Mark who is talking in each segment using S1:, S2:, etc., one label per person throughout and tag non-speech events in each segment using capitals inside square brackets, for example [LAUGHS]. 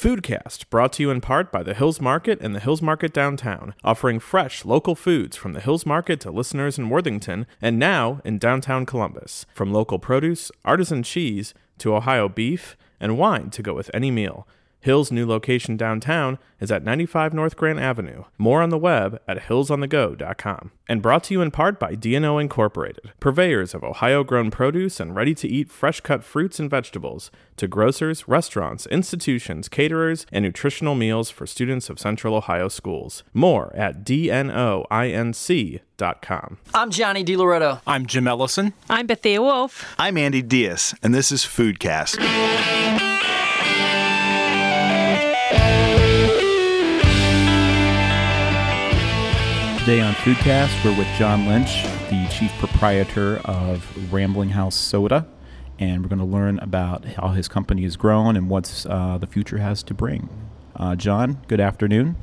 S1: Foodcast, brought to you in part by the Hills Market and the Hills Market Downtown, offering fresh local foods from the Hills Market to listeners in Worthington and now in downtown Columbus. From local produce, artisan cheese, to Ohio beef, and wine to go with any meal. Hill's new location downtown is at 95 North Grant Avenue. More on the web at hillsonthego.com. And brought to you in part by DNO Incorporated, purveyors of Ohio grown produce and ready to eat fresh cut fruits and vegetables to grocers, restaurants, institutions, caterers, and nutritional meals for students of Central Ohio schools. More at dnoinc.com.
S2: I'm Johnny DiLoretto.
S3: I'm Jim Ellison.
S4: I'm Bethia Woolf.
S5: I'm Andy Diaz, and this is Foodcast.
S6: Today on Foodcast, we're with John Lynch, the chief proprietor of Rambling House Soda, and we're going to learn about how his company has grown and what uh, the future has to bring. Uh, John, good afternoon.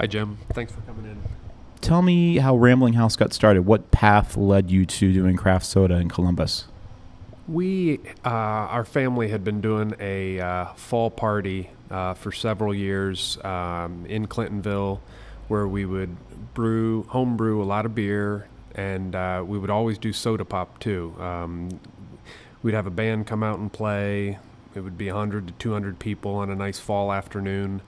S7: Hi, Jim. Thanks for coming in.
S6: Tell me how Rambling House got started. What path led you to doing craft soda in Columbus?
S7: We, uh, our family had been doing a uh, fall party uh, for several years um, in Clintonville where we would brew, home brew a lot of beer, and uh, we would always do soda pop too. Um, we'd have a band come out and play. It would be 100 to 200 people on a nice fall afternoon,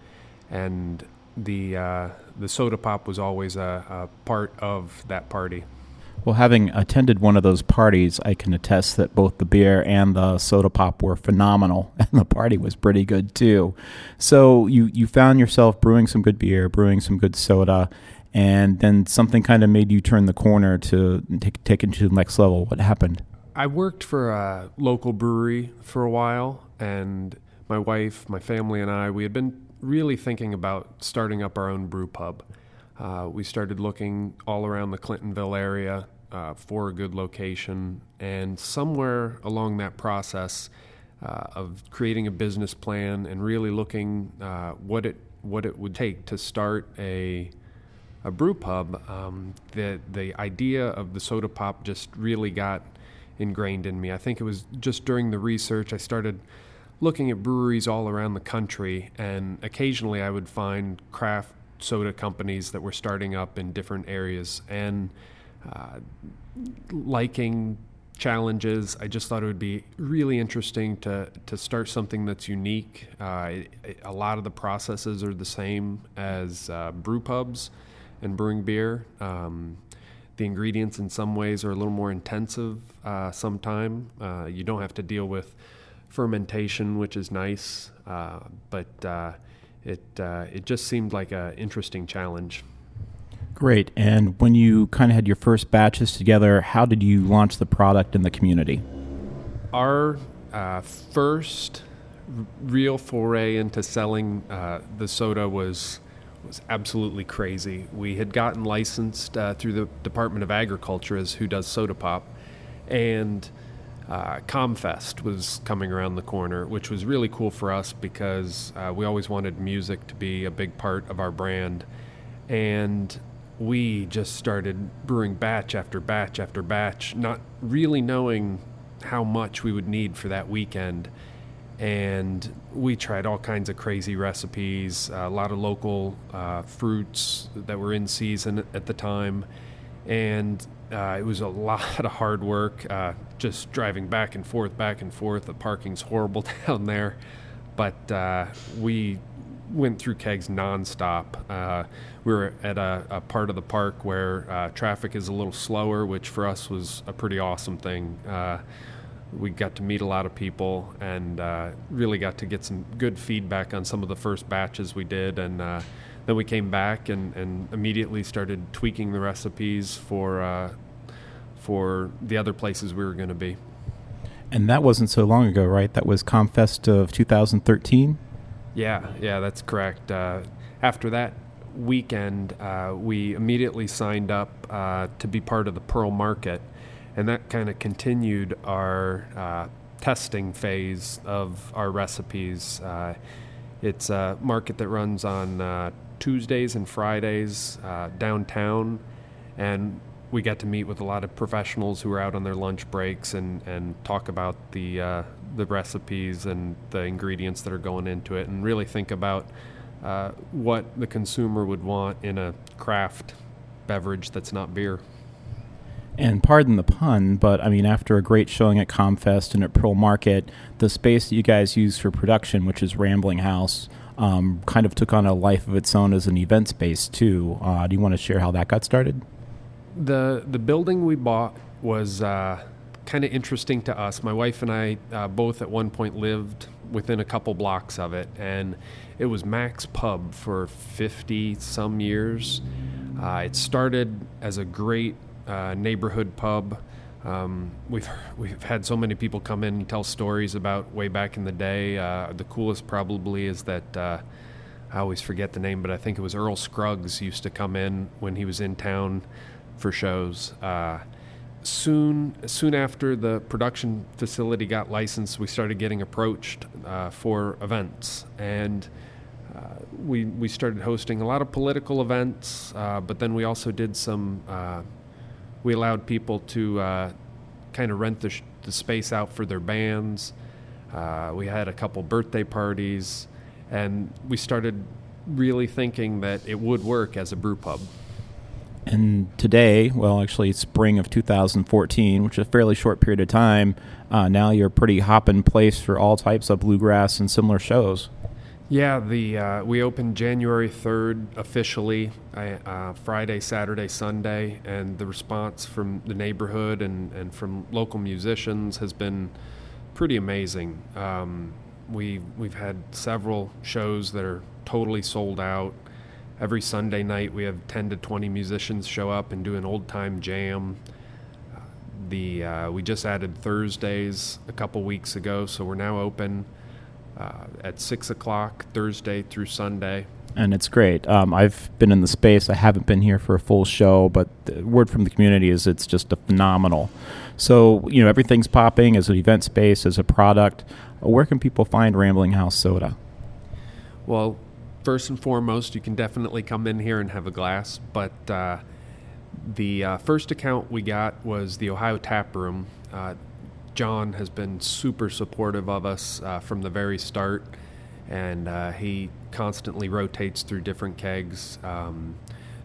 S7: and the uh, the soda pop was always a, a part of that party.
S6: Well, having attended one of those parties, I can attest that both the beer and the soda pop were phenomenal, [LAUGHS] and the party was pretty good too. So you you found yourself brewing some good beer, brewing some good soda, and then something kind of made you turn the corner to take, take it to the next level. What happened?
S7: I worked for a local brewery for a while, and my wife, my family, and I, we had been really thinking about starting up our own brew pub. Uh, we started looking all around the Clintonville area uh, for a good location, and somewhere along that process uh, of creating a business plan and really looking uh, what it what it would take to start a a brew pub, um, the the idea of the soda pop just really got ingrained in me. I think it was just during the research I started looking at breweries all around the country, and occasionally I would find craft soda companies that were starting up in different areas and uh, liking challenges. I just thought it would be really interesting to to start something that's unique. Uh, it, it, a lot of the processes are the same as uh, brew pubs and brewing beer. Um, the ingredients in some ways are a little more intensive uh, sometime. Uh, you don't have to deal with fermentation, which is nice, uh, but uh, it uh, it just seemed like an interesting challenge.
S6: Great. And when you kind of had your first batches together, how did you launch the product in the community?
S7: Our uh, first real foray into selling the soda was was absolutely crazy. We had gotten licensed uh, through the Department of Agriculture as who does soda pop, and uh, Comfest was coming around the corner, which was really cool for us because uh, we always wanted music to be a big part of our brand, and we just started brewing batch after batch after batch, not really knowing how much we would need for that weekend. And we tried all kinds of crazy recipes, a lot of local uh, fruits that were in season at the time, and uh, it was a [LAUGHS] lot of hard work. Uh, just driving back and forth, back and forth. The parking's horrible [LAUGHS] down there, but uh, we went through kegs nonstop. Uh, we were at a, a, part of the park where traffic is a little slower, which for us was a pretty awesome thing we got to meet a lot of people and uh, really got to get some good feedback on some of the first batches we did. And uh, then we came back and, and immediately started tweaking the recipes for uh, for the other places we were going to be.
S6: And that wasn't so long ago, right? That was Comfest of 2013.
S7: Yeah, yeah, that's correct. Uh, after that weekend, uh, we immediately signed up uh, to be part of the Pearl Market and that kind of continued our uh, testing phase of our recipes. Uh, it's a market that runs on uh, Tuesdays and Fridays uh, downtown, and we got to meet with a lot of professionals who are out on their lunch breaks and, and talk about the uh, the recipes and the ingredients that are going into it, and really think about uh, what the consumer would want in a craft beverage that's not beer.
S6: And pardon the pun, but I mean, after a great showing at Comfest and at Pearl Market, the space that you guys use for production, which is Rambling House, um, kind of took on a life of its own as an event space too. Uh, do you want to share how that got started?
S7: The the building we bought was uh, kind of interesting to us. My wife and I uh, both at one point lived within a couple blocks of it, and it was Max Pub for fifty some years. Uh, it started as a great uh, neighborhood pub. Um, we've we've had so many people come in and tell stories about way back in the day. Uh, the coolest probably is that uh, I always forget the name, but I think it was Earl Scruggs used to come in when he was in town for shows. Uh, soon soon after the production facility got licensed, we started getting approached uh, for events and. Uh, we we started hosting a lot of political events, uh, but then we also did some we allowed people to uh, kind of rent the, sh- the, space out for their bands. Uh, we had a couple birthday parties, and we started really thinking that it would work as a brew pub.
S6: And today, well, actually, spring of 2014, which is a fairly short period of time, uh, now you're pretty hopping place for all types of bluegrass and similar shows.
S7: Yeah, the uh, we opened January third officially, uh, Friday, Saturday, Sunday, and the response from the neighborhood and, and from local musicians has been pretty amazing. Um, we we've had several shows that are totally sold out. Every Sunday night, we have ten to twenty musicians show up and do an old time jam. The uh, we just added Thursdays a couple weeks ago, so we're now open uh, at six o'clock Thursday through Sunday.
S6: And it's great. Um, I've been in the space. I haven't been here for a full show, but the word from the community is it's just a phenomenal. So you know everything's popping as an event space, as a product. Where can people find Rambling House Soda?
S7: Well, first and foremost, you can definitely come in here and have a glass. But uh, the uh, first account we got was the Ohio Tap Room. Uh, John has been super supportive of us uh, from the very start, and uh, he constantly rotates through different kegs. Um,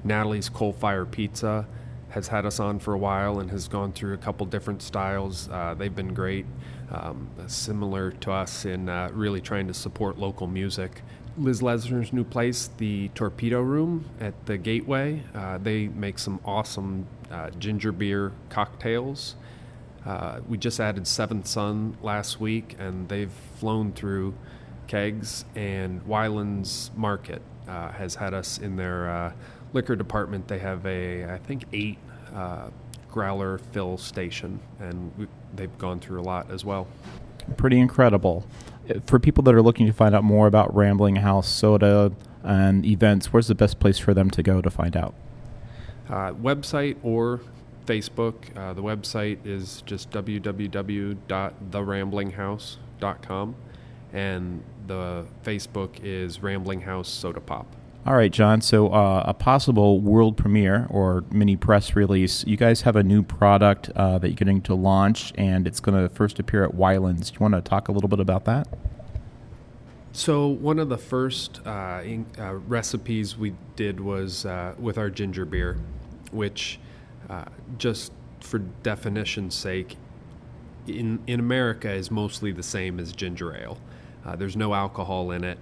S7: Natalie's Coal Fire Pizza has had us on for a while and has gone through a couple different styles. Uh, they've been great, um, similar to us in really trying to support local music. Liz Lessner's new place, the Torpedo Room at the Gateway, uh, they make some awesome uh, ginger beer cocktails. Uh, we just added Seventh Son last week, and they've flown through kegs. And Weiland's Market uh, has had us in their uh, liquor department. They have a, I think, eight uh, growler fill station, and we, they've gone through a lot as well.
S6: Pretty incredible. Uh, for people that are looking to find out more about Rambling House Soda and events, where's the best place for them to go to find out?
S7: Uh, website or Facebook. Uh, the website is just www.theramblinghouse.com, and the Facebook is Rambling House Soda Pop.
S6: All right, John. So, uh, a possible world premiere or mini press release. You guys have a new product uh, that you're getting to launch, and it's going to first appear at Weilands. Do you want to talk a little bit about that?
S7: So, one of the first uh, in, uh, recipes we did was uh, with our ginger beer, which uh, just for definition's sake, in in America is mostly the same as ginger ale. There's no alcohol in it,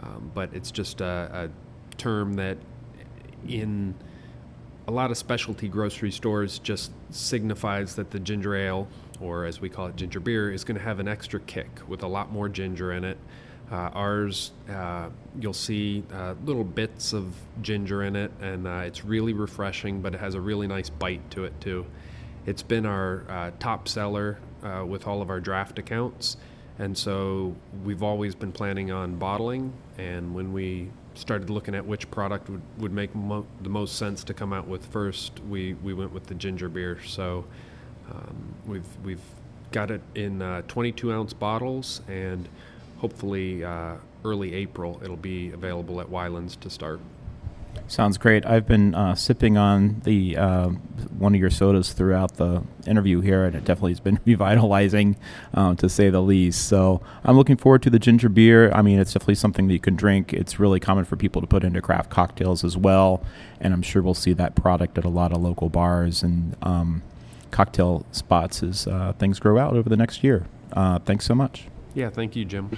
S7: um, but it's just a, a term that in a lot of specialty grocery stores just signifies that the ginger ale, or as we call it, ginger beer, is going to have an extra kick with a lot more ginger in it. Uh, ours, uh, you'll see uh, little bits of ginger in it, and uh, it's really refreshing, but it has a really nice bite to it, too. It's been our uh, top seller uh, with all of our draft accounts, and so we've always been planning on bottling. And when we started looking at which product would, would make mo- the most sense to come out with first, we, we went with the ginger beer. So um, we've, we've got it in 22 ounce bottles, and hopefully uh, early April it'll be available at Weilands to start.
S6: Sounds great. I've been uh, sipping on the uh, one of your sodas throughout the interview here, and it definitely has been [LAUGHS] revitalizing, uh, to say the least. So I'm looking forward to the ginger beer. I mean, it's definitely something that you can drink. It's really common for people to put into craft cocktails as well, and I'm sure we'll see that product at a lot of local bars and um, cocktail spots as uh, things grow out over the next year. Uh, thanks so much.
S7: Yeah, thank you, Jim.